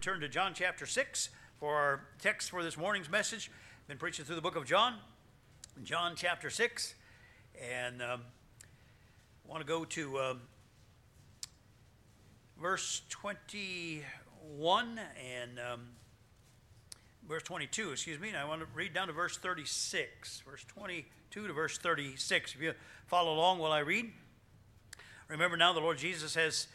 and turn to John chapter 6 for our text for this morning's message. Been preaching through the book of John, John chapter 6, and um, want to go to um, verse 21 and um, verse 22, excuse me, and I want to read down to verse 36, verse 22 to verse 36. If you follow along while I read, remember now the Lord Jesus has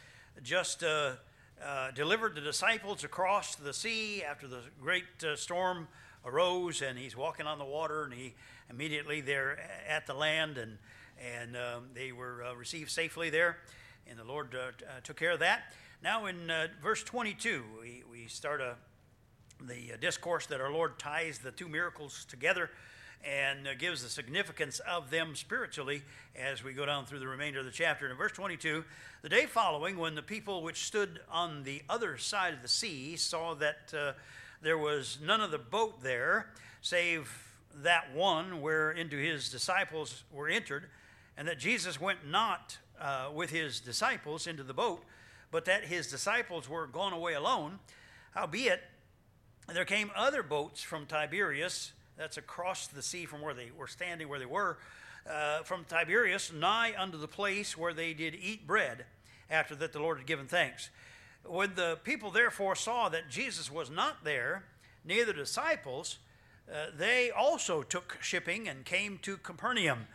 just. Uh, uh, delivered the disciples across the sea after the great uh, storm arose, and he's walking on the water, and he immediately they're at the land, and and um, they were uh, received safely there, and the Lord uh, uh, took care of that. Now in verse 22, we, we start a the discourse that our Lord ties the two miracles together and uh, gives the significance of them spiritually as we go down through the remainder of the chapter. And in verse 22, the day following, when the people which stood on the other side of the sea saw that uh, there was none of the boat there, save that one whereinto his disciples were entered, and that Jesus went not uh, with his disciples into the boat, but that his disciples were gone away alone, howbeit there came other boats from Tiberias that's across the sea from where they were standing, where they were, uh, from Tiberias, nigh unto the place where they did eat bread, after that the Lord had given thanks. When the people therefore saw that Jesus was not there, neither the disciples, uh, they also took shipping and came to Capernaum,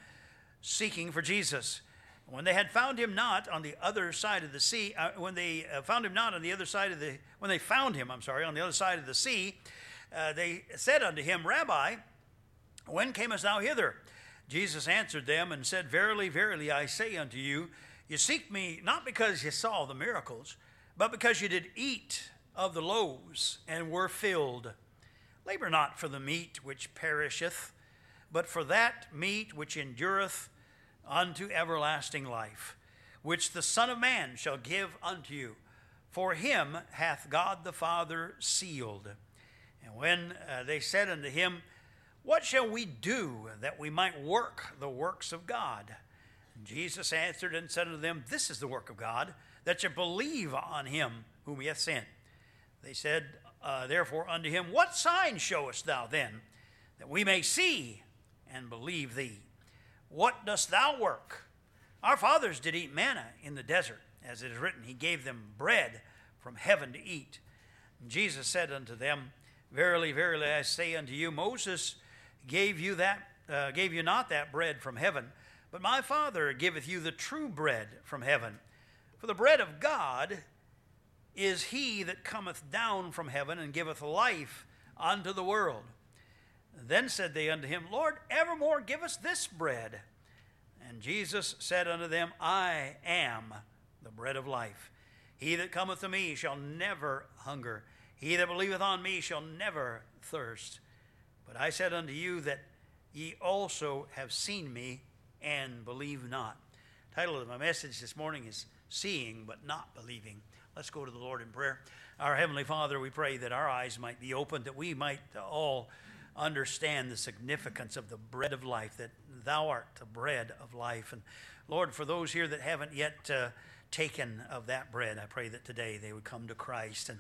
seeking for Jesus. When they had found him not on the other side of the sea, uh, when they uh, found him not on the other side of the, when they found him, I'm sorry, on the other side of the sea, uh, they said unto him, Rabbi, when camest thou hither? Jesus answered them and said, Verily, verily, I say unto you, you seek me not because you saw the miracles, but because you did eat of the loaves and were filled. Labor not for the meat which perisheth, but for that meat which endureth unto everlasting life, which the Son of Man shall give unto you. For him hath God the Father sealed. And when uh, they said unto him, What shall we do that we might work the works of God? And Jesus answered and said unto them, This is the work of God, that you believe on him whom he hath sent. They said, uh, therefore, unto him, What sign showest thou then, that we may see and believe thee? What dost thou work? Our fathers did eat manna in the desert, as it is written, He gave them bread from heaven to eat. And Jesus said unto them, Verily, verily, I say unto you, Moses gave you that, uh, gave you not that bread from heaven, but my Father giveth you the true bread from heaven. For the bread of God is he that cometh down from heaven and giveth life unto the world. Then said they unto him, Lord, evermore give us this bread. And Jesus said unto them, I am the bread of life. He that cometh to me shall never hunger he that believeth on me shall never thirst. But I said unto you that ye also have seen me and believe not. The title of my message this morning is Seeing but Not Believing. Let's go to the Lord in prayer. Our Heavenly Father, we pray that our eyes might be opened, that we might all understand the significance of the bread of life, that Thou art the bread of life. And Lord, for those here that haven't yet uh, taken of that bread, I pray that today they would come to Christ and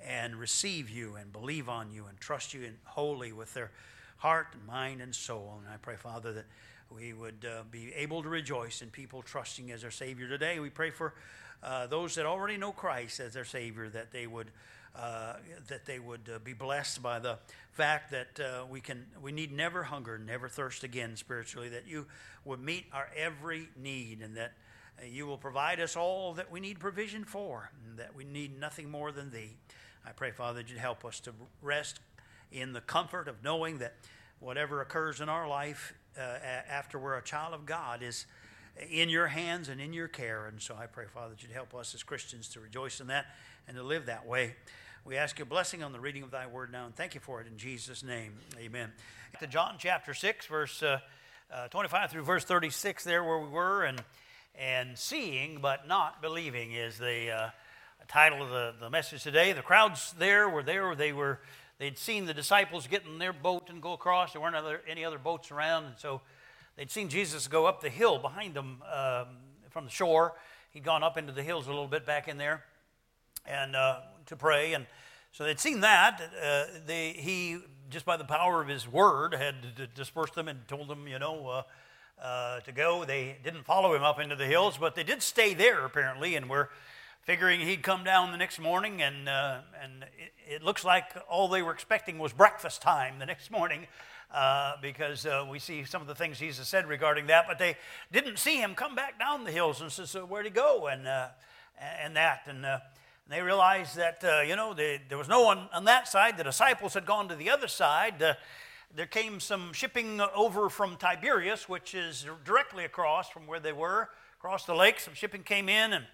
and receive you and believe on you and trust you in wholly with their heart and mind and soul. And I pray, Father, that we would uh, be able to rejoice in people trusting as their Savior today. We pray for uh, those that already know Christ as their Savior, that they would. Uh, that they would uh, be blessed by the fact that uh, we can we need never hunger, never thirst again spiritually. That you would meet our every need, and that uh, you will provide us all that we need provision for, and that we need nothing more than Thee. I pray, Father, that you'd help us to rest in the comfort of knowing that whatever occurs in our life uh, after we're a child of God is in your hands and in your care. And so I pray, Father, that you'd help us as Christians to rejoice in that and to live that way. We ask your blessing on the reading of thy word now, and thank you for it in Jesus' name. Amen. To John chapter 6, verse uh, uh, 25 through verse 36, there where we were, and, and seeing but not believing is the uh, title of the, the message today. The crowds there were there. They were they'd seen the disciples get in their boat and go across. There weren't other, any other boats around, and so they'd seen Jesus go up the hill behind them um, from the shore. He'd gone up into the hills a little bit back in there, and uh, to pray. And so they'd seen that. Uh, they, he, just by the power of his word, had dispersed them and told them, you know, uh, uh, to go. They didn't follow him up into the hills, but they did stay there apparently, and were figuring he'd come down the next morning. And uh, and it, it, looks like all they were expecting was breakfast time the next morning, uh, because uh, we see some of the things Jesus said regarding that. But they didn't see him come back down the hills, and says, so "Where'd he go?" and uh, and that and. they realized that you know they, there was no one on that side. The disciples had gone to the other side there came some shipping over from Tiberias, which is directly across from where they were, across the lake. Some shipping came in and,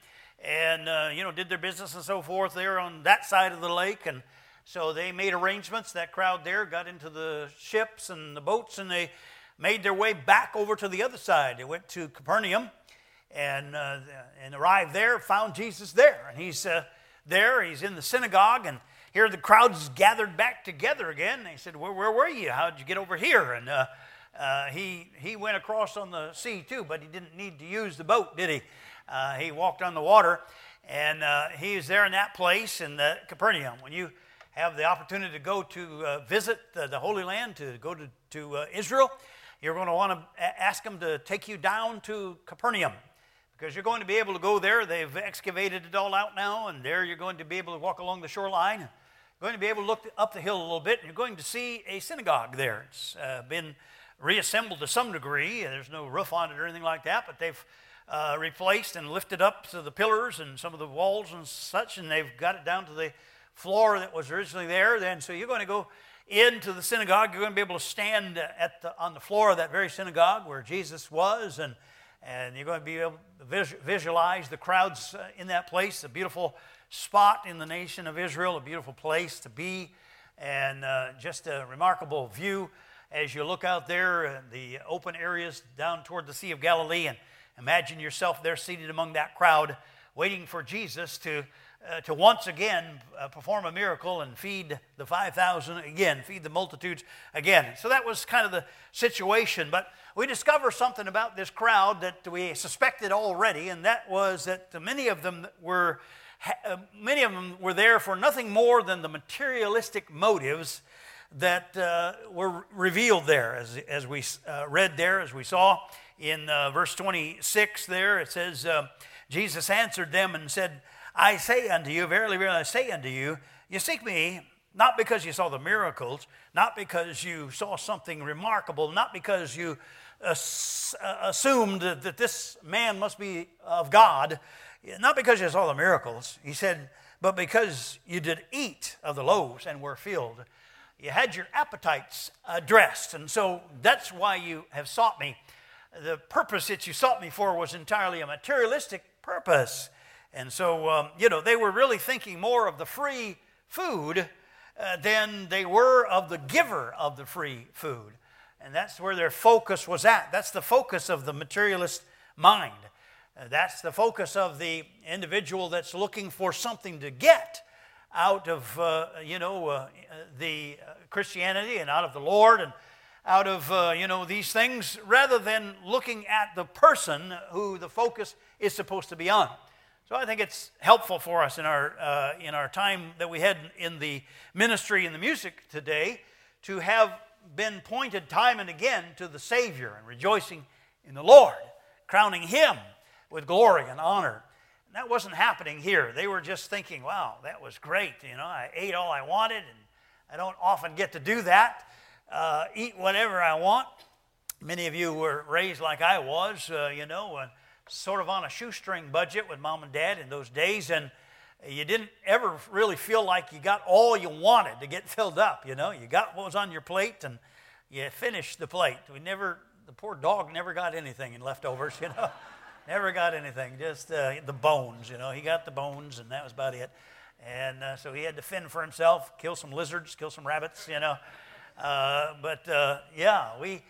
and uh, you know, did their business and so forth there on that side of the lake. And so they made arrangements. That crowd there got into the ships and the boats and they made their way back over to the other side. They went to Capernaum and, uh, and arrived there, found Jesus there. And he's uh, there, he's in the synagogue, and here the crowds gathered back together again. They said, Where, where were you? How did you get over here? And uh, uh, he, he went across on the sea too, but he didn't need to use the boat, did he? Uh, he walked on the water, and uh, he was there in that place in the Capernaum. When you have the opportunity to go to uh, visit the, the, Holy Land, to go to, to uh, Israel, you're going to want to ask him to take you down to Capernaum because you're going to be able to go there. They've excavated it all out now, and there you're going to be able to walk along the shoreline You're going to be able to look up the hill a little bit, and you're going to see a synagogue there. It's uh, been reassembled to some degree. There's no roof on it or anything like that, but they've uh, replaced and lifted up to the pillars and some of the walls and such, and they've got it down to the floor that was originally there. Then, so you're going to go into the synagogue. You're going to be able to stand at the, on the floor of that very synagogue where Jesus was, and and you're going to be able to visualize the crowds uh, in that place. A beautiful spot in the nation of Israel, a beautiful place to be, and uh, just a remarkable view as you look out there, uh, the open areas down toward the Sea of Galilee, and imagine yourself there seated among that crowd, waiting for Jesus to. Uh, to once again uh, perform a miracle and feed the 5,000 again, feed the multitudes again. So that was kind of the situation. But we discover something about this crowd that we suspected already, and that was that many of them were uh, many of them were there for nothing more than the materialistic motives that uh, were revealed there, as, as we uh, read there, as we saw in uh, verse 26 there. It says, uh, Jesus answered them and said, I say unto you, verily, verily, I say unto you, you seek me not because you saw the miracles, not because you saw something remarkable, not because you assumed that this man must be of God, not because you saw the miracles, he said, but because you did eat of the loaves and were filled. You had your appetites addressed, and so that's why you have sought me. The purpose that you sought me for was entirely a materialistic purpose. And so, um, you know, they were really thinking more of the free food uh, than they were of the giver of the free food. And that's where their focus was at. That's the focus of the materialist mind. Uh, that's the focus of the individual that's looking for something to get out of, uh, you know, uh, the uh, Christianity and out of the Lord and out of, uh, you know, these things rather than looking at the person who the focus is supposed to be on. So I think it's helpful for us in our, uh, in our time that we had in the ministry and the music today to have been pointed time and again to the Savior and rejoicing in the Lord, crowning Him with glory and honor. And that wasn't happening here. They were just thinking, wow, that was great. You know, I ate all I wanted, and I don't often get to do that. Uh, eat whatever I want. Many of you were raised like I was, uh, you know, uh, sort of on a shoestring budget with mom and dad in those days, and you didn't ever really feel like you got all you wanted to get filled up. You know, you got what was on your plate, and you finished the plate. We never, the poor dog never got anything in leftovers. You know. Never got anything, just uh, the bones, you know. He got the bones, and that was about it. And uh, so he had to fend for himself, kill some lizards, kill some rabbits, you know. Uh, but uh, yeah, we,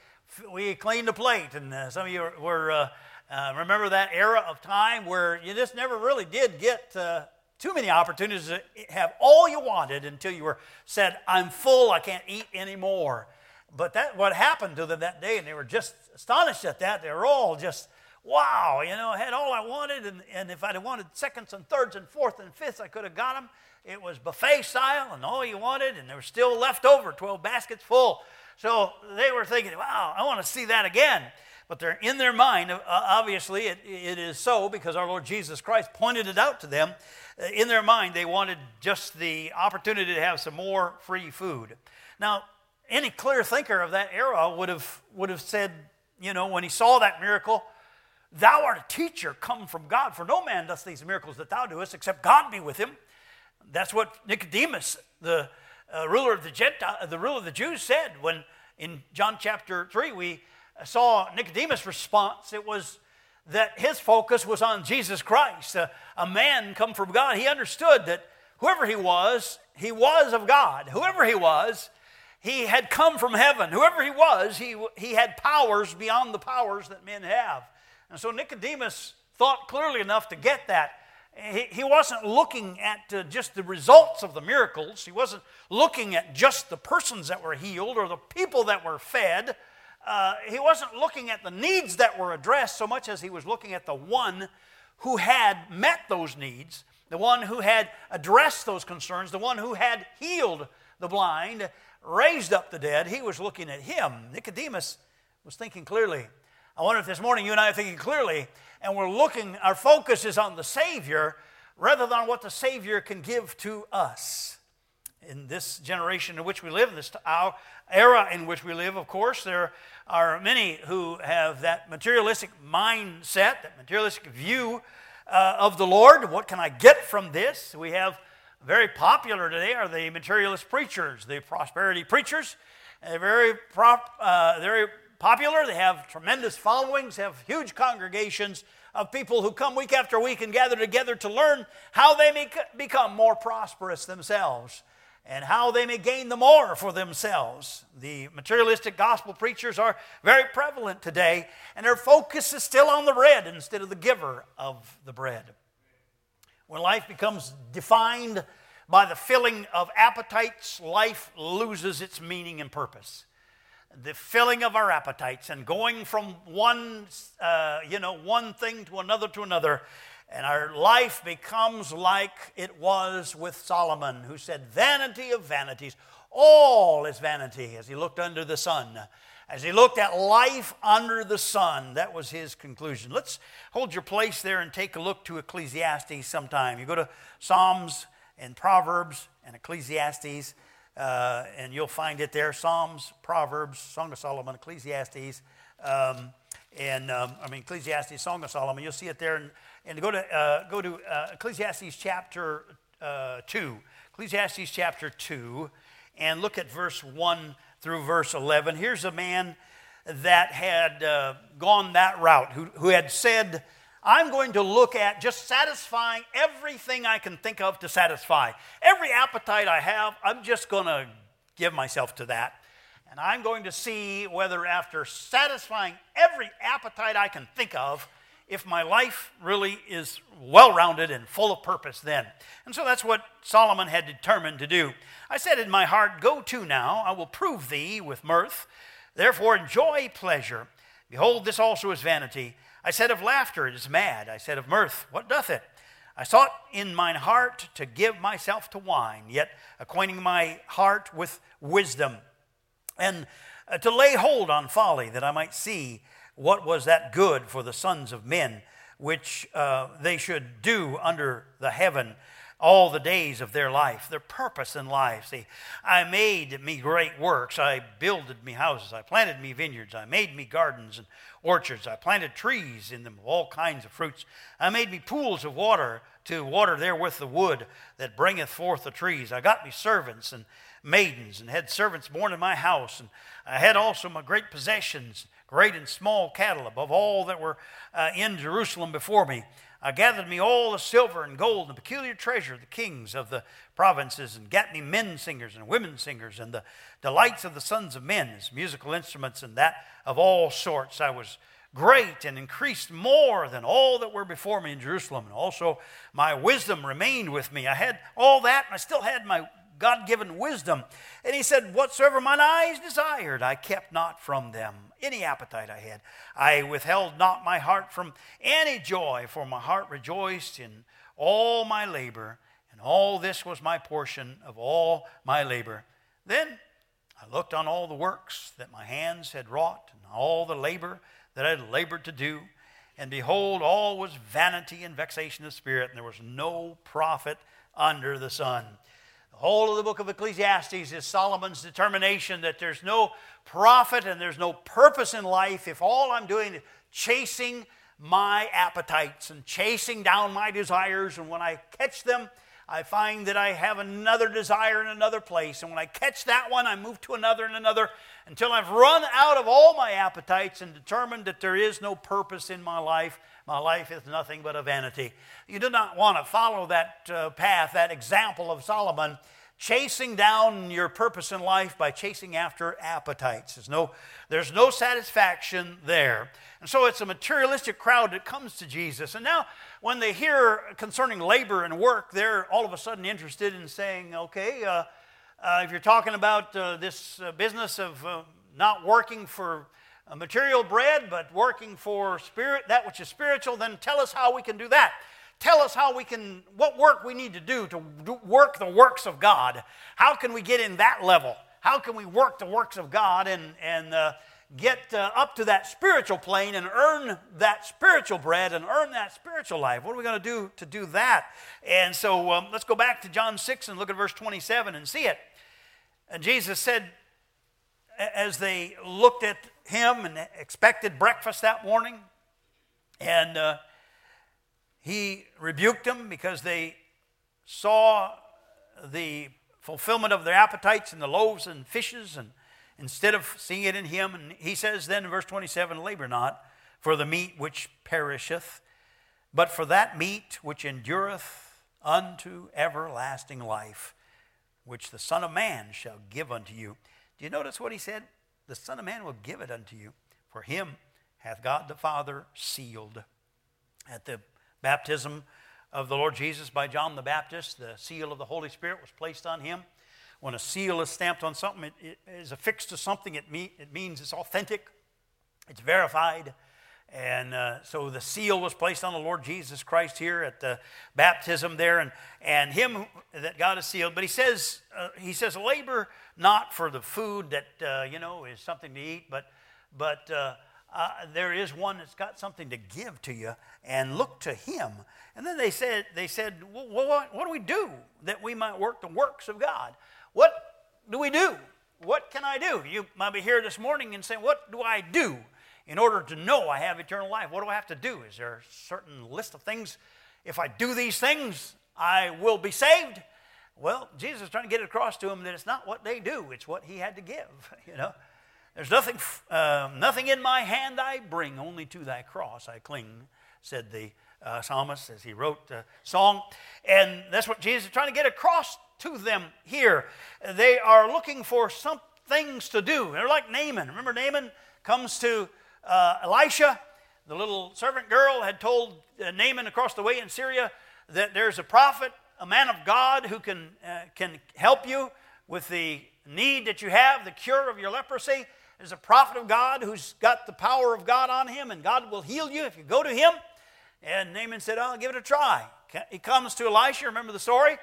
we cleaned the plate, and uh, some of you were, uh, remember that era of time where you just never really did get too many opportunities to have all you wanted until you were said, I'm full, I can't eat anymore. But that what happened to them that day, and they were just astonished at that. They were all just wow, you know, I had all I wanted, and, and if I'd have wanted seconds and thirds and fourths and fifths, I could have got them. It was buffet style and all you wanted, and there was still left over, 12 baskets full. So they were thinking, wow, I want to see that again. But they're in their mind, uh, obviously, it, it is so because our Lord Jesus Christ pointed it out to them. Uh, in their mind, they wanted just the opportunity to have some more free food. Now, any clear thinker of that era would have, would have said, you know, when he saw that miracle, Thou art a teacher come from God, for no man does these miracles that thou doest except God be with him. That's what Nicodemus, the uh, ruler of the Gentile, the ruler of the Jews, said when in John chapter 3 we saw Nicodemus' response. It was that his focus was on Jesus Christ, a, a man come from God. He understood that whoever he was, he was of God. Whoever he was, he had come from heaven. Whoever he was, he, he had powers beyond the powers that men have. And so Nicodemus thought clearly enough to get that. He, he wasn't looking at uh, just the results of the miracles, he wasn't looking at just the persons that were healed or the people that were fed. Uh, he wasn't looking at the needs that were addressed so much as he was looking at the one who had met those needs, the one who had addressed those concerns, the one who had healed the blind, raised up the dead. He was looking at him. Nicodemus was thinking clearly. I wonder if this morning you and I are thinking clearly and we're looking, our focus is on the Savior rather than what the Savior can give to us. In this generation in which we live, in this our era in which we live, of course, there are many who have that materialistic mindset, that materialistic view uh, of the Lord. What can I get from this? We have very popular today are the materialist preachers, the prosperity preachers. They're very, prop, uh, very popular. They have tremendous followings, have huge congregations of people who come week after week and gather together to learn how they may become more prosperous themselves and how they may gain the more for themselves. The materialistic gospel preachers are very prevalent today, and their focus is still on the bread instead of the giver of the bread. When life becomes defined by the filling of appetites, life loses its meaning and purpose the filling of our appetites and going from one, uh, you know, one thing to another to another. And our life becomes like it was with Solomon, who said, Vanity of vanities, all is vanity, as he looked under the sun. As he looked at life under the sun, that was his conclusion. Let's hold your place there and take a look to Ecclesiastes sometime. You go to Psalms and Proverbs and Ecclesiastes. Uh, and you'll find it there Psalms, Proverbs, Song of Solomon, Ecclesiastes, um, and um, I mean, Ecclesiastes, Song of Solomon. You'll see it there. And, and go to, uh, go to uh, Ecclesiastes chapter uh, 2. Ecclesiastes chapter 2, and look at verse 1 through verse 11. Here's a man that had uh, gone that route, who, who had said, I'm going to look at just satisfying everything I can think of to satisfy. Every appetite I have, I'm just going to give myself to that. And I'm going to see whether, after satisfying every appetite I can think of, if my life really is well rounded and full of purpose then. And so that's what Solomon had determined to do. I said in my heart, Go to now, I will prove thee with mirth. Therefore enjoy pleasure. Behold, this also is vanity. I said of laughter, it is mad. I said of mirth, what doth it? I sought in mine heart to give myself to wine, yet acquainting my heart with wisdom, and uh, to lay hold on folly, that I might see what was that good for the sons of men, which uh, they should do under the heaven all the days of their life, their purpose in life. See, I made me great works. I builded me houses. I planted me vineyards. I made me gardens and orchards. I planted trees in them of all kinds of fruits. I made me pools of water to water therewith the wood that bringeth forth the trees. I got me servants and maidens and had servants born in my house. And I had also my great possessions, great and small cattle, above all that were uh, in Jerusalem before me. I gathered me all the silver and gold and peculiar treasure of the kings of the provinces, and got me men singers and women singers, and the delights of the sons of men as musical instruments, and that of all sorts. I was great and increased more than all that were before me in Jerusalem. And also my wisdom remained with me. I had all that, and I still had my God given wisdom. And he said, Whatsoever mine eyes desired, I kept not from them. Any appetite I had. I withheld not my heart from any joy, for my heart rejoiced in all my labor, and all this was my portion of all my labor. Then I looked on all the works that my hands had wrought, and all the labor that I had labored to do. And behold, all was vanity and vexation of spirit, and there was no profit under the sun. The whole of the book of Ecclesiastes is Solomon's determination that there's no profit and there's no purpose in life if all I'm doing is chasing my appetites and chasing down my desires. And when I catch them, I find that I have another desire in another place. And when I catch that one, I move to another and another until I've run out of all my appetites and determined that there is no purpose in my life. My life is nothing but a vanity. You do not want to follow that uh, path, that example of Solomon chasing down your purpose in life by chasing after appetites. There's no, there's no satisfaction there. And so it's a materialistic crowd that comes to Jesus. And now, when they hear concerning labor and work, they're all of a sudden interested in saying, okay, uh, uh, if you're talking about uh, this uh, business of uh, not working for material bread, but working for spirit, that which is spiritual, then tell us how we can do that. Tell us how we can, what work we need to do to work the works of God. How can we get in that level? How can we work the works of God and, and uh, get uh, up to that spiritual plane and earn that spiritual bread and earn that spiritual life? What are we going to do to do that? And so um, let's go back to John 6 and look at verse 27 and see it. And Jesus said, as they looked at him and expected breakfast that morning, and uh, he rebuked them because they saw the fulfillment of their appetites in the loaves and fishes, and instead of seeing it in him, and he says then in verse 27 labor not for the meat which perisheth, but for that meat which endureth unto everlasting life, which the Son of Man shall give unto you. Do you notice what he said? The Son of Man will give it unto you. For him hath God the Father sealed. At the baptism of the Lord Jesus by John the Baptist, the seal of the Holy Spirit was placed on him. When a seal is stamped on something, it, it is affixed to something, it, it means it's authentic, it's verified. And uh, so the seal was placed on the Lord Jesus Christ here at the baptism there, and, and him that God has sealed. But he says, uh, he says, labor not for the food that, uh, you know, is something to eat, but, but uh, uh, there is one that's got something to give to you and look to him. And then they said they said well, what, what do we do that we might work the works of god? What do we do? What can i do? You might be here this morning and saying what do i do in order to know i have eternal life what do i have to do is there a certain list of things if i do these things i will be saved well jesus is trying to get it across to them that it's not what they do it's what he had to give you know there's nothing, uh, nothing in my hand I bring, only to thy cross I cling, said the uh, psalmist as he wrote the song. And that's what Jesus is trying to get across to them here. They are looking for some things to do. They're like Naaman. Remember, Naaman comes to uh, Elisha. The little servant girl had told uh, Naaman across the way in Syria that there's a prophet, a man of God who can, uh, can help you with the need that you have, the cure of your leprosy. There's a prophet of God who's got the power of God on him, and God will heal you if you go to him. And Naaman said, I'll give it a try. He comes to Elisha, remember the story?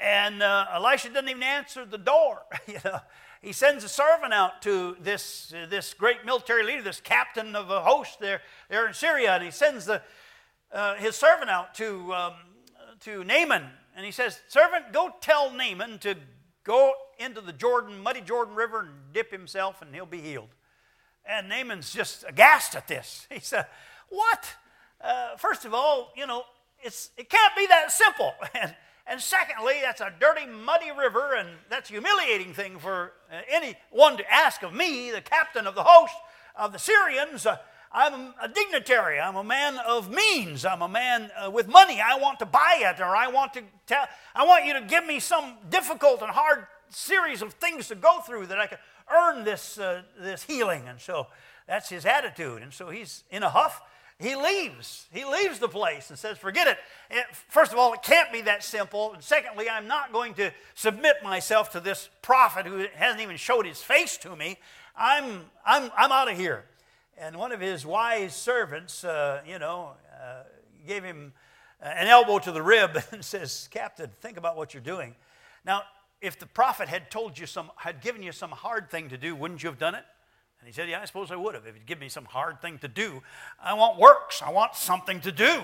And uh, Elisha doesn't even answer the door. you know, he sends a servant out to this, uh, this great military leader, this captain of a host there, there in Syria, and he sends the, uh, his servant out to, um, to Naaman. And he says, Servant, go tell Naaman to go into the Jordan, muddy Jordan River and dip himself and he'll be healed. And Naaman's just aghast at this. He said, What? Uh, first of all, you know, it's, it can't be that simple. and secondly, that's a dirty, muddy river, and that's a humiliating thing for uh, anyone to ask of me, the captain of the host of the Syrians. Uh, I'm a dignitary. I'm a man of means. I'm a man uh, with money. I want to buy it, or I want to tell. I want you to give me some difficult and hard series of things to go through that I can earn this, uh, this healing. And so that's his attitude. And so he's in a huff. He leaves. He leaves the place and says, Forget it. First of all, it can't be that simple. And secondly, I'm not going to submit myself to this prophet who hasn't even showed his face to me. I'm, I'm, I'm out of here. And one of his wise servants, uh, you know, uh, gave him an elbow to the rib and says, Captain, think about what you're doing. Now, if the prophet had told you some, had given you some hard thing to do, wouldn't you have done it? And he said, Yeah, I suppose I would have. If you'd give me some hard thing to do, I want works. I want something to do.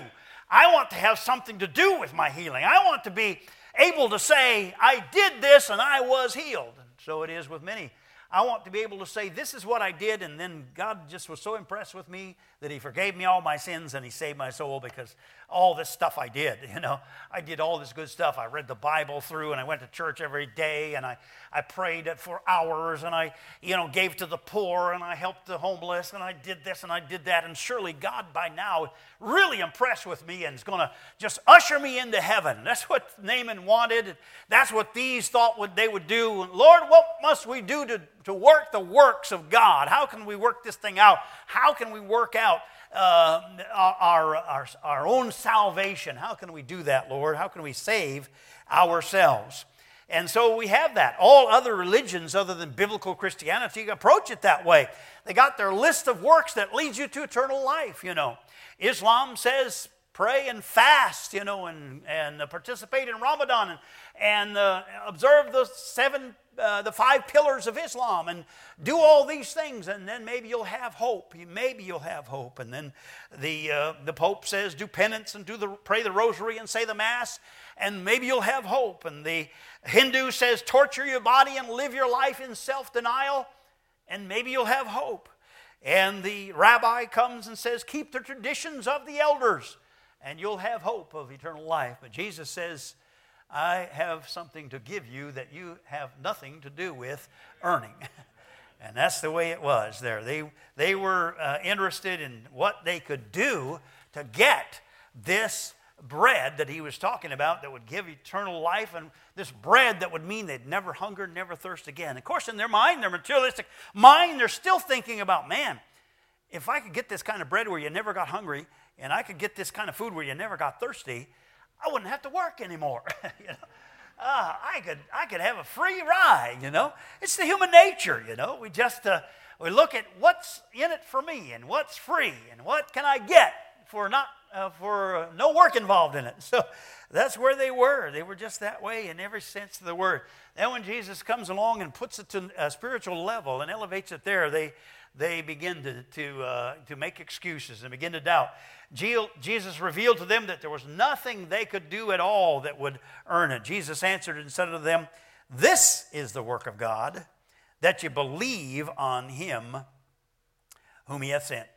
I want to have something to do with my healing. I want to be able to say, I did this and I was healed. And so it is with many I want to be able to say, This is what I did, and then God just was so impressed with me that He forgave me all my sins and He saved my soul because all this stuff I did. You know, I did all this good stuff. I read the Bible through, and I went to church every day, and I, I prayed for hours, and I, you know, gave to the poor, and I helped the homeless, and I did this and I did that. And surely God, by now, really impressed with me and is going to just usher me into heaven. That's what Naaman wanted. That's what these thought would, they would do. Lord, what must we do to to work the works of God. How can we work this thing out? How can we work out uh, our, our, our own salvation? How can we do that, Lord? How can we save ourselves? And so we have that. All other religions, other than biblical Christianity, approach it that way. They got their list of works that leads you to eternal life, you know. Islam says pray and fast, you know, and, and participate in Ramadan and, and uh, observe the seven uh, the five pillars of Islam and do all these things, and then maybe you'll have hope. Maybe you'll have hope. And then the, uh, the Pope says, do penance and do the, pray the rosary and say the Mass, and maybe you'll have hope. And the Hindu says, torture your body and live your life in self denial, and maybe you'll have hope. And the rabbi comes and says, keep the traditions of the elders, and you'll have hope of eternal life. But Jesus says, I have something to give you that you have nothing to do with earning. and that's the way it was there. They, they were uh, interested in what they could do to get this bread that he was talking about that would give eternal life and this bread that would mean they'd never hunger, never thirst again. Of course, in their mind, their materialistic mind, they're still thinking about, man, if I could get this kind of bread where you never got hungry and I could get this kind of food where you never got thirsty, I wouldn't have to work anymore. you know? Uh, I could I could have a free ride, you know. It's the human nature, you know. We just uh, we look at what's in it for me and what's free and what can I get for not uh, for uh, no work involved in it. So that's where they were. They were just that way in every sense of the word. Then when Jesus comes along and puts it to a spiritual level and elevates it there, they they begin to to uh, to make excuses and begin to doubt. Jesus revealed to them that there was nothing they could do at all that would earn it. Jesus answered and said to them, This is the work of God, that you believe on him whom he hath sent.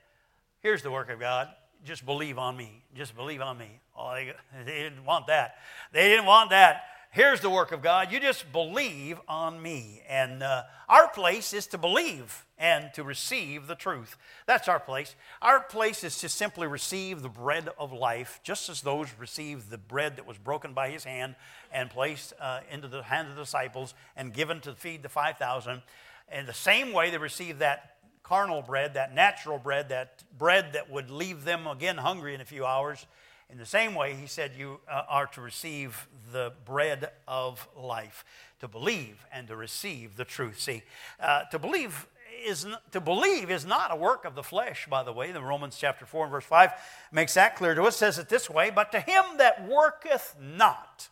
Here's the work of God. Just believe on me. Just believe on me. Oh, they, they didn't want that. They didn't want that here's the work of God. You just believe on me. And uh, our place is to believe and to receive the truth. That's our place. Our place is to simply receive the bread of life, just as those received the bread that was broken by his hand and placed uh, into the hands of the disciples and given to feed the 5,000. In the same way, they received that carnal bread, that natural bread, that bread that would leave them again hungry in a few hours in the same way, he said, You uh, are to receive the bread of life, to believe and to receive the truth. See, uh, to believe is to believe is not a work of the flesh, by the way. The Romans chapter 4 and verse 5 makes that clear to us, says it this way, but to him that worketh not,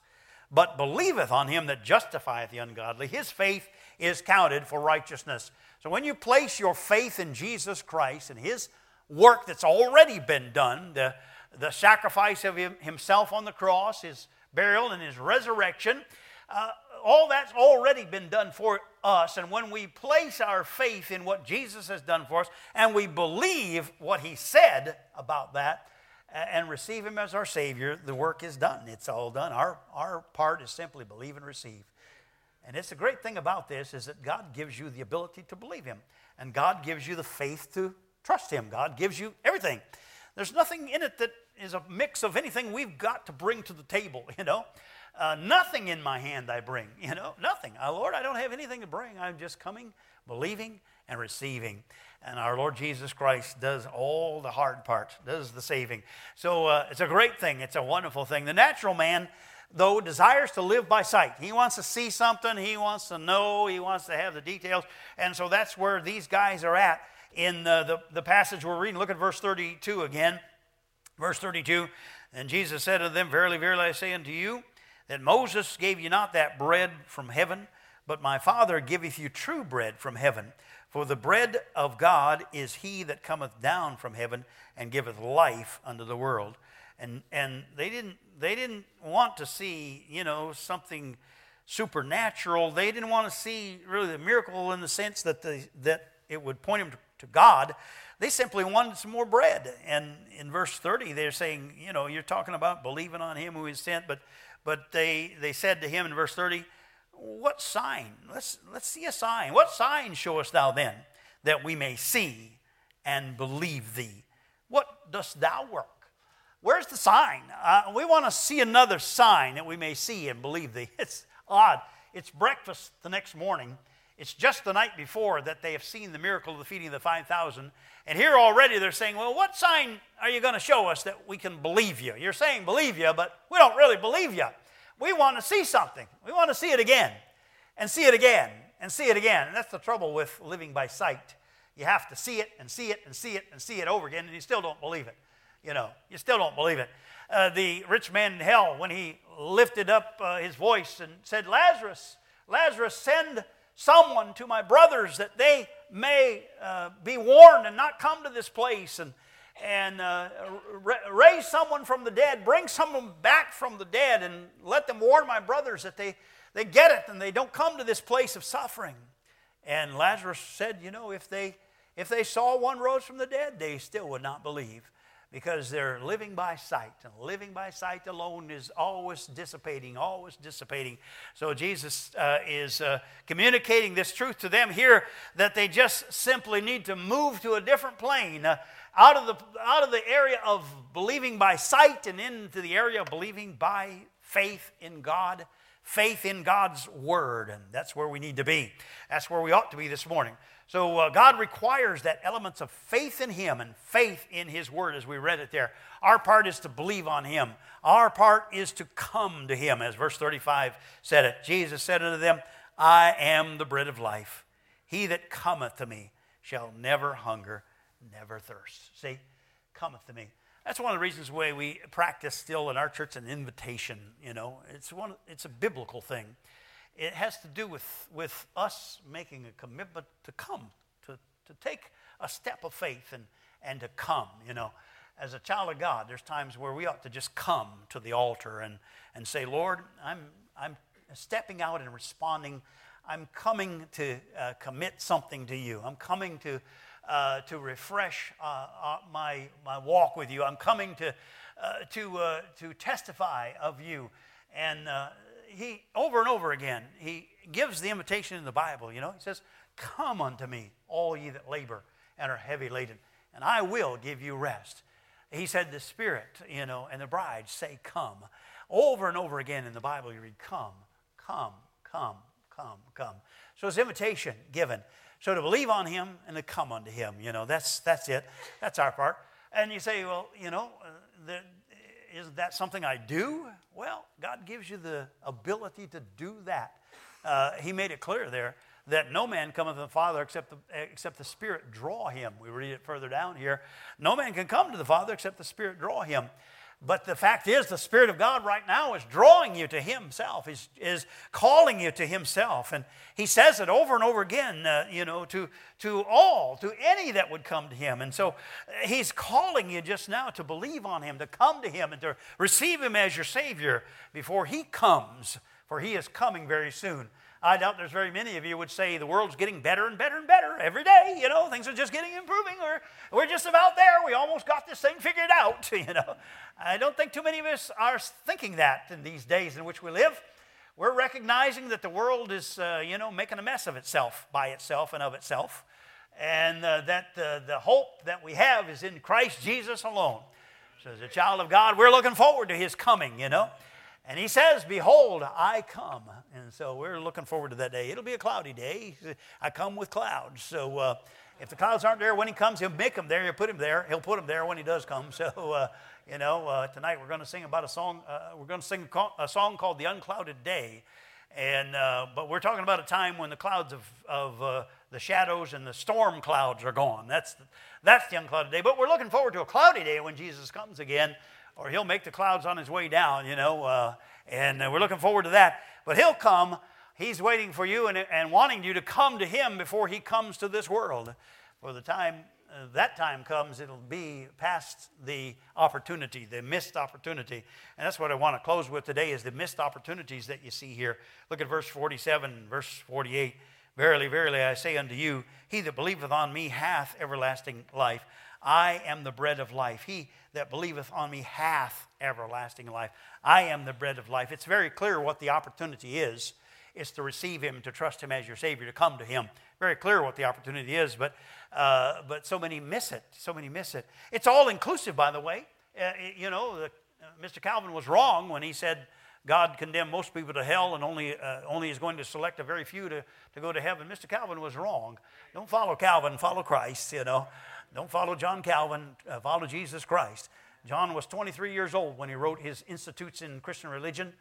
but believeth on him that justifieth the ungodly, his faith is counted for righteousness. So when you place your faith in Jesus Christ and his work that's already been done, the the sacrifice of him, himself on the cross, his burial, and his resurrection. Uh, all that's already been done for us. And when we place our faith in what Jesus has done for us and we believe what he said about that and receive him as our Savior, the work is done. It's all done. Our, our part is simply believe and receive. And it's a great thing about this is that God gives you the ability to believe him. And God gives you the faith to trust him. God gives you everything. There's nothing in it that is a mix of anything we've got to bring to the table, you know. Uh, nothing in my hand I bring, you know, nothing. Uh, Lord, I don't have anything to bring. I'm just coming, believing, and receiving. And our Lord Jesus Christ does all the hard part, does the saving. So uh, it's a great thing. It's a wonderful thing. The natural man, though, desires to live by sight. He wants to see something, he wants to know, he wants to have the details. And so that's where these guys are at in the, the, the passage we're reading. Look at verse 32 again. Verse 32 And Jesus said unto them, Verily, verily, I say unto you, that Moses gave you not that bread from heaven, but my Father giveth you true bread from heaven. For the bread of God is he that cometh down from heaven and giveth life unto the world. And, and they, didn't, they didn't want to see, you know, something supernatural. They didn't want to see really the miracle in the sense that, that it would point them to, to God. They simply wanted some more bread. And in verse 30, they're saying, you know, you're talking about believing on him who is sent, but, but they, they said to him in verse 30, what sign? Let's, let's see a sign. What sign showest thou then that we may see and believe thee? What dost thou work? Where's the sign? Uh, we want to see another sign that we may see and believe thee. It's odd. It's breakfast the next morning, it's just the night before that they have seen the miracle of the feeding of the 5,000. And here already they're saying, Well, what sign are you going to show us that we can believe you? You're saying believe you, but we don't really believe you. We want to see something. We want to see it again, and see it again, and see it again. And that's the trouble with living by sight. You have to see it, and see it, and see it, and see it over again, and you still don't believe it. You know, you still don't believe it. Uh, the rich man in hell, when he lifted up uh, his voice and said, Lazarus, Lazarus, send someone to my brothers that they may uh, be warned and not come to this place and, and uh, raise someone from the dead, bring someone back from the dead, and let them warn my brothers that they, they get it and they don't come to this place of suffering. And Lazarus said, You know, if they, if they saw one rose from the dead, they still would not believe because they're living by sight. And living by sight alone is always dissipating, always dissipating. So Jesus uh, is uh, communicating this truth to them here that they just simply need to move to a different plane. Uh, out of, the, out of the area of believing by sight and into the area of believing by faith in God, faith in God's Word. And that's where we need to be. That's where we ought to be this morning. So uh, God requires that elements of faith in Him and faith in His Word, as we read it there. Our part is to believe on Him. Our part is to come to Him, as verse 35 said it. Jesus said unto them, I am the bread of life. He that cometh to me shall never hunger, never thirst. See, cometh to me. That's one of the reasons why we practice still in our church an invitation. You know, it's one. It's a biblical thing it has to do with, with us making a commitment to come, to, to take a step of faith and, and to come, you know. As a child of God, there's times where we ought to just come to the altar and, and say, Lord, I'm, I'm stepping out and responding. I'm coming to uh, commit something to you. I'm coming to, uh, to refresh uh, uh my, my walk with you. I'm coming to, uh, to, uh, to testify of you. And he, over and over again, he gives the invitation in the Bible, you know. He says, Come unto me, all ye that labor and are heavy laden, and I will give you rest. He said, The Spirit, you know, and the bride say, Come. Over and over again in the Bible, you read, Come, come, come, come, come. So it's invitation given. So to believe on him and to come unto him, you know, that's, that's it. That's our part. And you say, well, you know, uh, the, is that something I do? Well, God gives you the ability to do that. Uh, he made it clear there that no man cometh to the Father except the, except the Spirit draw him. We read it further down here. No man can come to the Father except the Spirit draw him. But the fact is, the Spirit of God right now is drawing you to Himself, is, is calling you to Himself. And He says it over and over again, uh, you know, to, to all, to any that would come to Him. And so uh, He's calling you just now to believe on Him, to come to Him, and to receive Him as your Savior before He comes, for He is coming very soon. I doubt there's very many of you would say the world's getting better and better and better every day. You know, things are just getting improving. Or we're just about there. We almost got this thing figured out. You know, I don't think too many of us are thinking that in these days in which we live. We're recognizing that the world is, uh, you know, making a mess of itself by itself and of itself, and uh, that uh, the hope that we have is in Christ Jesus alone. So, as a child of God, we're looking forward to His coming. You know. And he says, Behold, I come. And so we're looking forward to that day. It'll be a cloudy day. I come with clouds. So uh, if the clouds aren't there when he comes, he'll make them there. He'll put them there. He'll put them there when he does come. So, uh, you know, uh, tonight we're going to sing about a song. Uh, we're going to sing a song called The Unclouded Day. And, uh, but we're talking about a time when the clouds of, of uh, the shadows and the storm clouds are gone. That's the, that's the unclouded day. But we're looking forward to a cloudy day when Jesus comes again or he'll make the clouds on his way down, you know, uh, and uh, we're looking forward to that. But he'll come. He's waiting for you and, and wanting you to come to him before he comes to this world. For the time uh, that time comes, it'll be past the opportunity, the missed opportunity. And that's what I want to close with today is the missed opportunities that you see here. Look at verse 47, verse 48. Verily, verily, I say unto you, he that believeth on me hath everlasting life. I am the bread of life. He that believeth on me hath everlasting life. I am the bread of life. It's very clear what the opportunity is. It's to receive him, to trust him as your Savior, to come to him. Very clear what the opportunity is, but, uh, but so many miss it. So many miss it. It's all inclusive, by the way. Uh, you know, the, uh, Mr. Calvin was wrong when he said God condemned most people to hell and only, uh, only is going to select a very few to, to go to heaven. Mr. Calvin was wrong. Don't follow Calvin, follow Christ, you know. Don't follow John Calvin, uh, follow Jesus Christ. John was 23 years old when he wrote his Institutes in Christian Religion,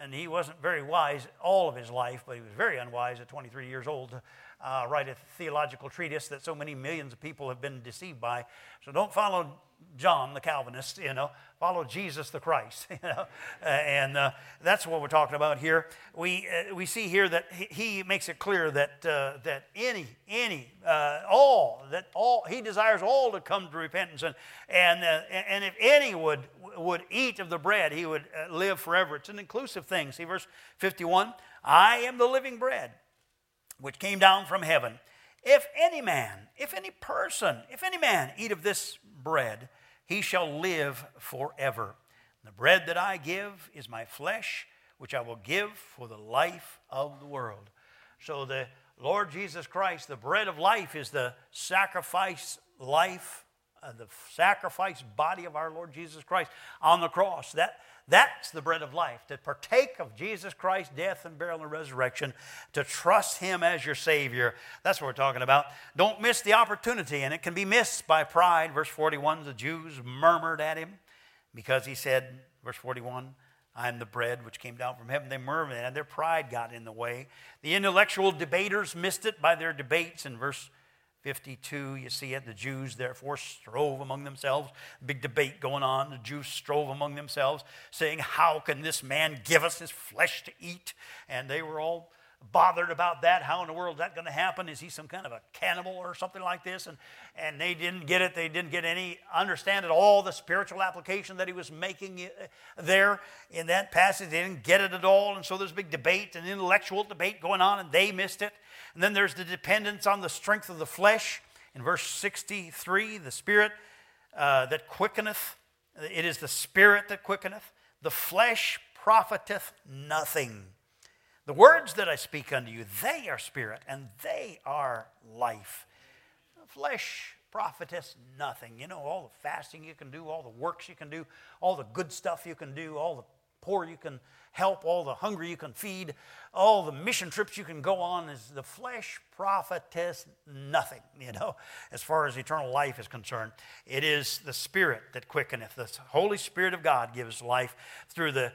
and he wasn't very wise all of his life, but he was very unwise at 23 years old to uh, write a theological treatise that so many millions of people have been deceived by. So don't follow John the Calvinist, you know, follow Jesus the Christ, uh, and uh, that's what we're talking about here. We, uh, we see here that he, he makes it clear that, uh, that any, any, uh, all, that all, he desires all to come to repentance, and, and, uh, and if any would, would eat of the bread, he would live forever. It's an inclusive thing. See verse 51, I am the living bread which came down from heaven. If any man, if any person, if any man eat of this bread, he shall live forever. The bread that I give is my flesh, which I will give for the life of the world. So the Lord Jesus Christ, the bread of life, is the sacrifice life, uh, the sacrifice body of our Lord Jesus Christ on the cross. That that's the bread of life, to partake of Jesus Christ's death and burial and resurrection, to trust Him as your Savior. That's what we're talking about. Don't miss the opportunity, and it can be missed by pride. Verse 41 the Jews murmured at Him because He said, verse 41, I am the bread which came down from heaven. They murmured, and their pride got in the way. The intellectual debaters missed it by their debates in verse 52, you see it. The Jews therefore strove among themselves. Big debate going on. The Jews strove among themselves, saying, How can this man give us his flesh to eat? And they were all bothered about that. How in the world is that going to happen? Is he some kind of a cannibal or something like this? And, and they didn't get it. They didn't get any, understand at all the spiritual application that he was making uh, there in that passage. They didn't get it at all. And so there's a big debate, an intellectual debate going on, and they missed it. And then there's the dependence on the strength of the flesh. In verse 63, the Spirit uh, that quickeneth, it is the Spirit that quickeneth. The flesh profiteth nothing. The words that I speak unto you, they are spirit and they are life. Flesh profiteth nothing. You know, all the fasting you can do, all the works you can do, all the good stuff you can do, all the poor you can help, all the hungry you can feed, all the mission trips you can go on, is the flesh profiteth nothing, you know, as far as eternal life is concerned. It is the Spirit that quickeneth. The Holy Spirit of God gives life through the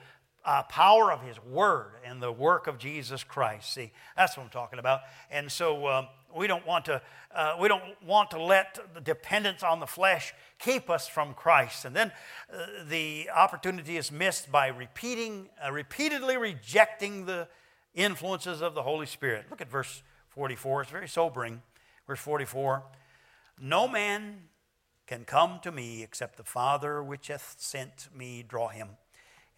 uh, power of His Word and the work of Jesus Christ. See, that's what I'm talking about. And so um, we don't want to uh, we don't want to let the dependence on the flesh keep us from Christ. And then uh, the opportunity is missed by repeating, uh, repeatedly rejecting the influences of the Holy Spirit. Look at verse 44. It's very sobering. Verse 44 No man can come to me except the Father which hath sent me draw him,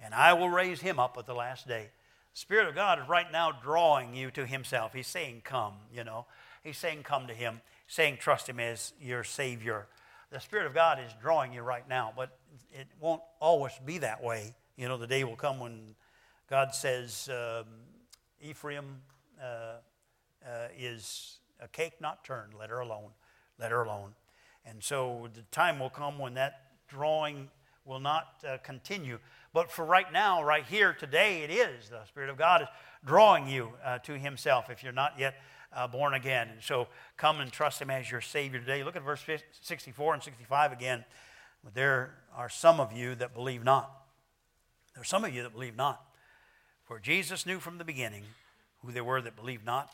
and I will raise him up at the last day. The Spirit of God is right now drawing you to Himself. He's saying, Come, you know. He's saying, Come to Him, saying, Trust Him as your Savior. The Spirit of God is drawing you right now, but it won't always be that way. You know, the day will come when God says, um, Ephraim uh, uh, is a cake not turned. Let her alone. Let her alone. And so the time will come when that drawing will not uh, continue. But for right now, right here, today, it is. The Spirit of God is drawing you uh, to Himself if you're not yet uh, born again. And so come and trust Him as your Savior today. Look at verse 64 and 65 again. There are some of you that believe not. There are some of you that believe not. For Jesus knew from the beginning who they were that believed not,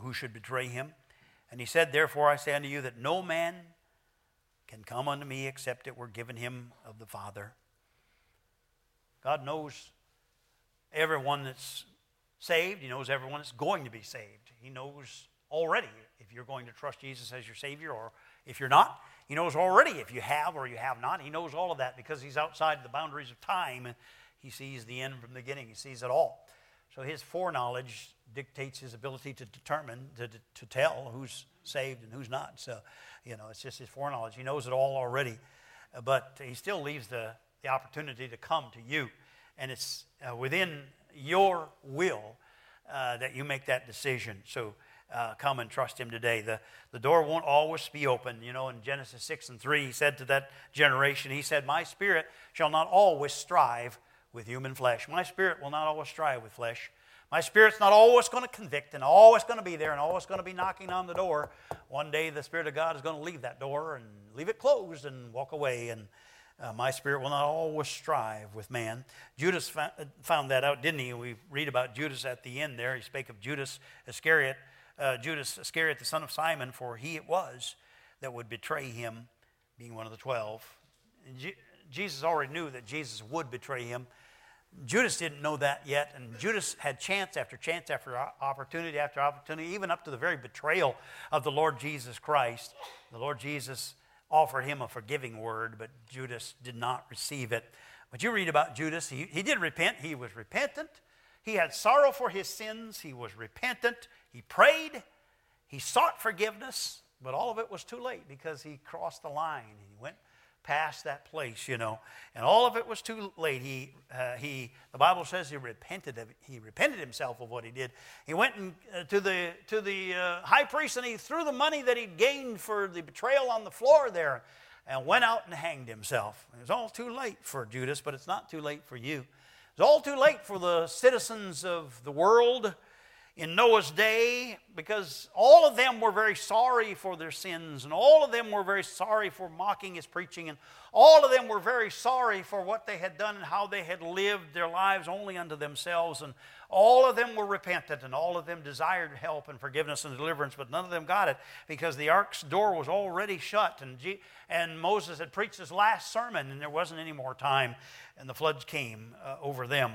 who should betray Him. And He said, Therefore I say unto you that no man can come unto me except it were given him of the Father. God knows everyone that's saved. He knows everyone that's going to be saved. He knows already if you're going to trust Jesus as your Savior or if you're not. He knows already if you have or you have not. He knows all of that because He's outside the boundaries of time. He sees the end from the beginning, He sees it all. So His foreknowledge dictates His ability to determine, to, to tell who's saved and who's not. So, you know, it's just His foreknowledge. He knows it all already. But He still leaves the, the opportunity to come to you. And it's uh, within your will uh, that you make that decision. So uh, come and trust Him today. The, the door won't always be open. You know, in Genesis 6 and 3, He said to that generation, He said, My spirit shall not always strive with human flesh. My spirit will not always strive with flesh. My spirit's not always going to convict and always going to be there and always going to be knocking on the door. One day the Spirit of God is going to leave that door and leave it closed and walk away. And uh, my spirit will not always strive with man. Judas found that out, didn't he? We read about Judas at the end there. He spake of Judas Iscariot, uh, Judas Iscariot, the son of Simon, for he it was that would betray him, being one of the twelve. Je- Jesus already knew that Jesus would betray him. Judas didn't know that yet, and Judas had chance after chance after opportunity after opportunity, even up to the very betrayal of the Lord Jesus Christ. The Lord Jesus offered him a forgiving word, but Judas did not receive it. But you read about Judas, he, he did repent. He was repentant. He had sorrow for his sins. He was repentant. He prayed. He sought forgiveness, but all of it was too late because he crossed the line. and He went past that place, you know. And all of it was too late. He, uh, he, the Bible says he repented of. He repented himself of what he did. He went and, uh, to the, to the uh, high priest and he threw the money that he'd gained for the betrayal on the floor there and went out and hanged himself. It was all too late for Judas, but it's not too late for you. It's all too late for the citizens of the world in Noah's day because all of them were very sorry for their sins and all of them were very sorry for mocking his preaching and all of them were very sorry for what they had done and how they had lived their lives only unto themselves and all of them were repentant and all of them desired help and forgiveness and deliverance but none of them got it because the ark's door was already shut and, and Moses had preached his last sermon and there wasn't any more time and the floods came uh, over them.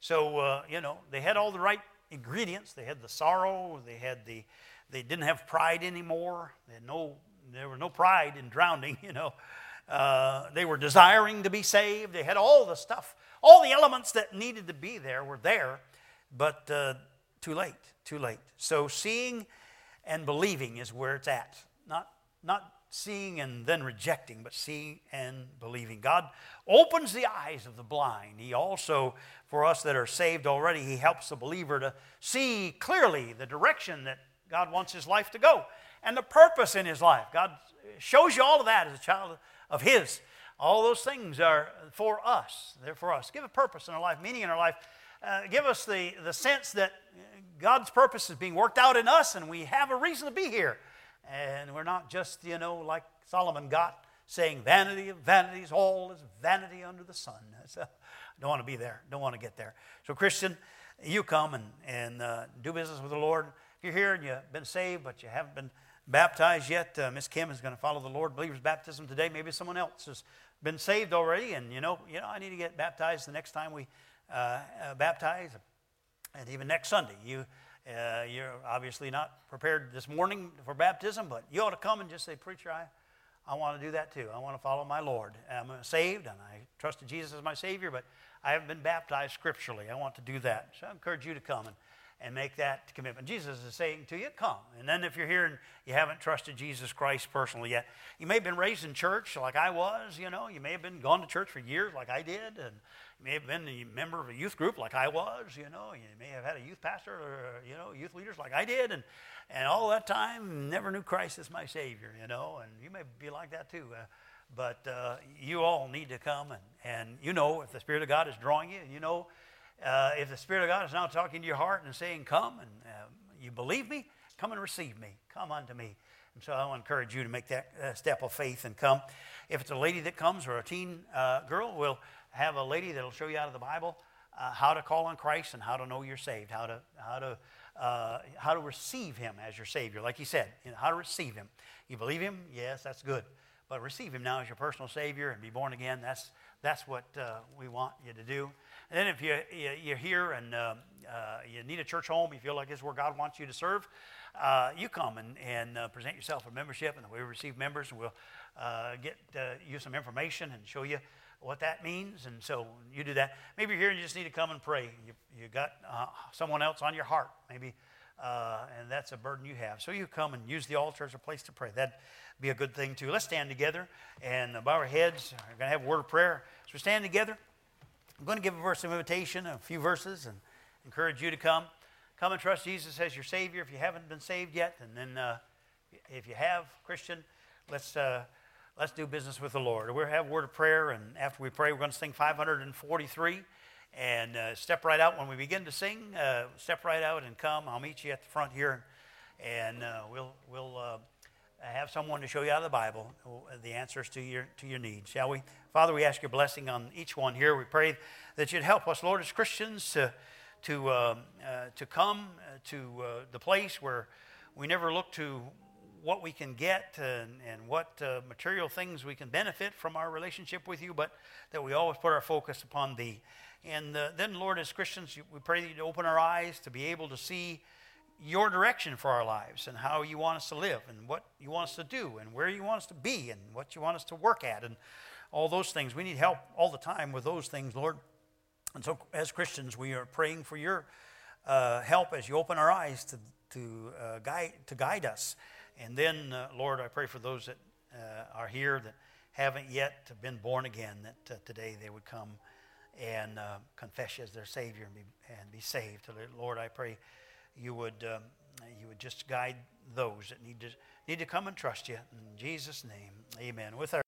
So uh, you know they had all the right ingredients. They had the sorrow. They had the. They didn't have pride anymore. They had no. There was no pride in drowning. You know, uh, they were desiring to be saved. They had all the stuff, all the elements that needed to be there were there, but uh, too late. Too late. So seeing and believing is where it's at. Not not seeing and then rejecting, but seeing and believing. God opens the eyes of the blind. He also, for us that are saved already, He helps the believer to see clearly the direction that God wants his life to go and the purpose in his life. God shows you all of that as a child of His. All those things are for us. They're for us. Give a purpose in our life, meaning in our life. Uh, give us the, the sense that God's purpose is being worked out in us and we have a reason to be here. And we're not just, you know, like Solomon got, saying, vanity of vanities, all is vanity under the sun. So, don't want to be there. Don't want to get there. So, Christian, you come and, and uh, do business with the Lord. If you're here and you've been saved, but you haven't been baptized yet, uh, Miss Kim is going to follow the Lord believer's baptism today. Maybe someone else has been saved already, and you know, you know, I need to get baptized the next time we uh, uh baptize, and even next Sunday. You uh, you're obviously not prepared this morning for baptism, but you ought to come and just say, Preacher, I, I want to do that too. I want to follow my Lord. I'm saved and I trusted Jesus as my Savior, but I haven't been baptized scripturally. I want to do that. So I encourage you to come and, and make that commitment. Jesus is saying to you, come. And then if you're here and you haven't trusted Jesus Christ personally yet, you may have been raised in church like I was, you know, you may have been gone to church for years like I did, and may have been a member of a youth group like I was, you know. You may have had a youth pastor or, you know, youth leaders like I did. And, and all that time, never knew Christ as my Savior, you know. And you may be like that too. Uh, but uh, you all need to come. And, and you know if the Spirit of God is drawing you. You know uh, if the Spirit of God is now talking to your heart and saying, come and uh, you believe me, come and receive me. Come unto me. And so I want to encourage you to make that uh, step of faith and come. If it's a lady that comes or a teen uh, girl, we'll have a lady that'll show you out of the Bible uh, how to call on Christ and how to know you're saved, how to, how to, uh, how to receive Him as your Savior. Like He said, you know, how to receive Him. You believe Him? Yes, that's good. But receive Him now as your personal Savior and be born again. That's, that's what uh, we want you to do. And then if you, you, you're here and uh, uh, you need a church home, you feel like this is where God wants you to serve, uh, you come and, and uh, present yourself for membership, and we receive members, and we'll get you some information and show you what that means. And so you do that. Maybe you're here and you just need to come and pray. You, you got uh, someone else on your heart, maybe, uh, and that's a burden you have. So you come and use the altar as a place to pray. That'd be a good thing, too. Let's stand together and bow our heads. We're going to have a word of prayer. So we stand together, I'm going to give a verse of invitation, a few verses, and encourage you to come. Come and trust Jesus as your Savior if you haven't been saved yet. And then uh, if you have, Christian, let's, uh, let's do business with the Lord. We'll have a word of prayer, and after we pray, we're going to sing 543. And uh, step right out when we begin to sing. Uh, step right out and come. I'll meet you at the front here, and uh, we'll, we'll uh, have someone to show you out of the Bible the answers to your, to your needs, shall we? Father, we ask your blessing on each one here. We pray that you'd help us, Lord, as Christians, to to, uh, uh, to come uh, to uh, the place where we never look to what we can get and, and what uh, material things we can benefit from our relationship with you, but that we always put our focus upon Thee. And uh, then, Lord, as Christians, we pray that you open our eyes to be able to see your direction for our lives and how you want us to live and what you want us to do and where you want us to be and what you want us to work at and all those things. We need help all the time with those things, Lord. And so, as Christians, we are praying for your uh, help as you open our eyes to, to, uh, guide, to guide us. And then, uh, Lord, I pray for those that uh, are here that haven't yet been born again, that uh, today they would come and uh, confess you as their Savior and be, and be saved. Lord, I pray you would, um, you would just guide those that need to, need to come and trust you. In Jesus' name, amen. With our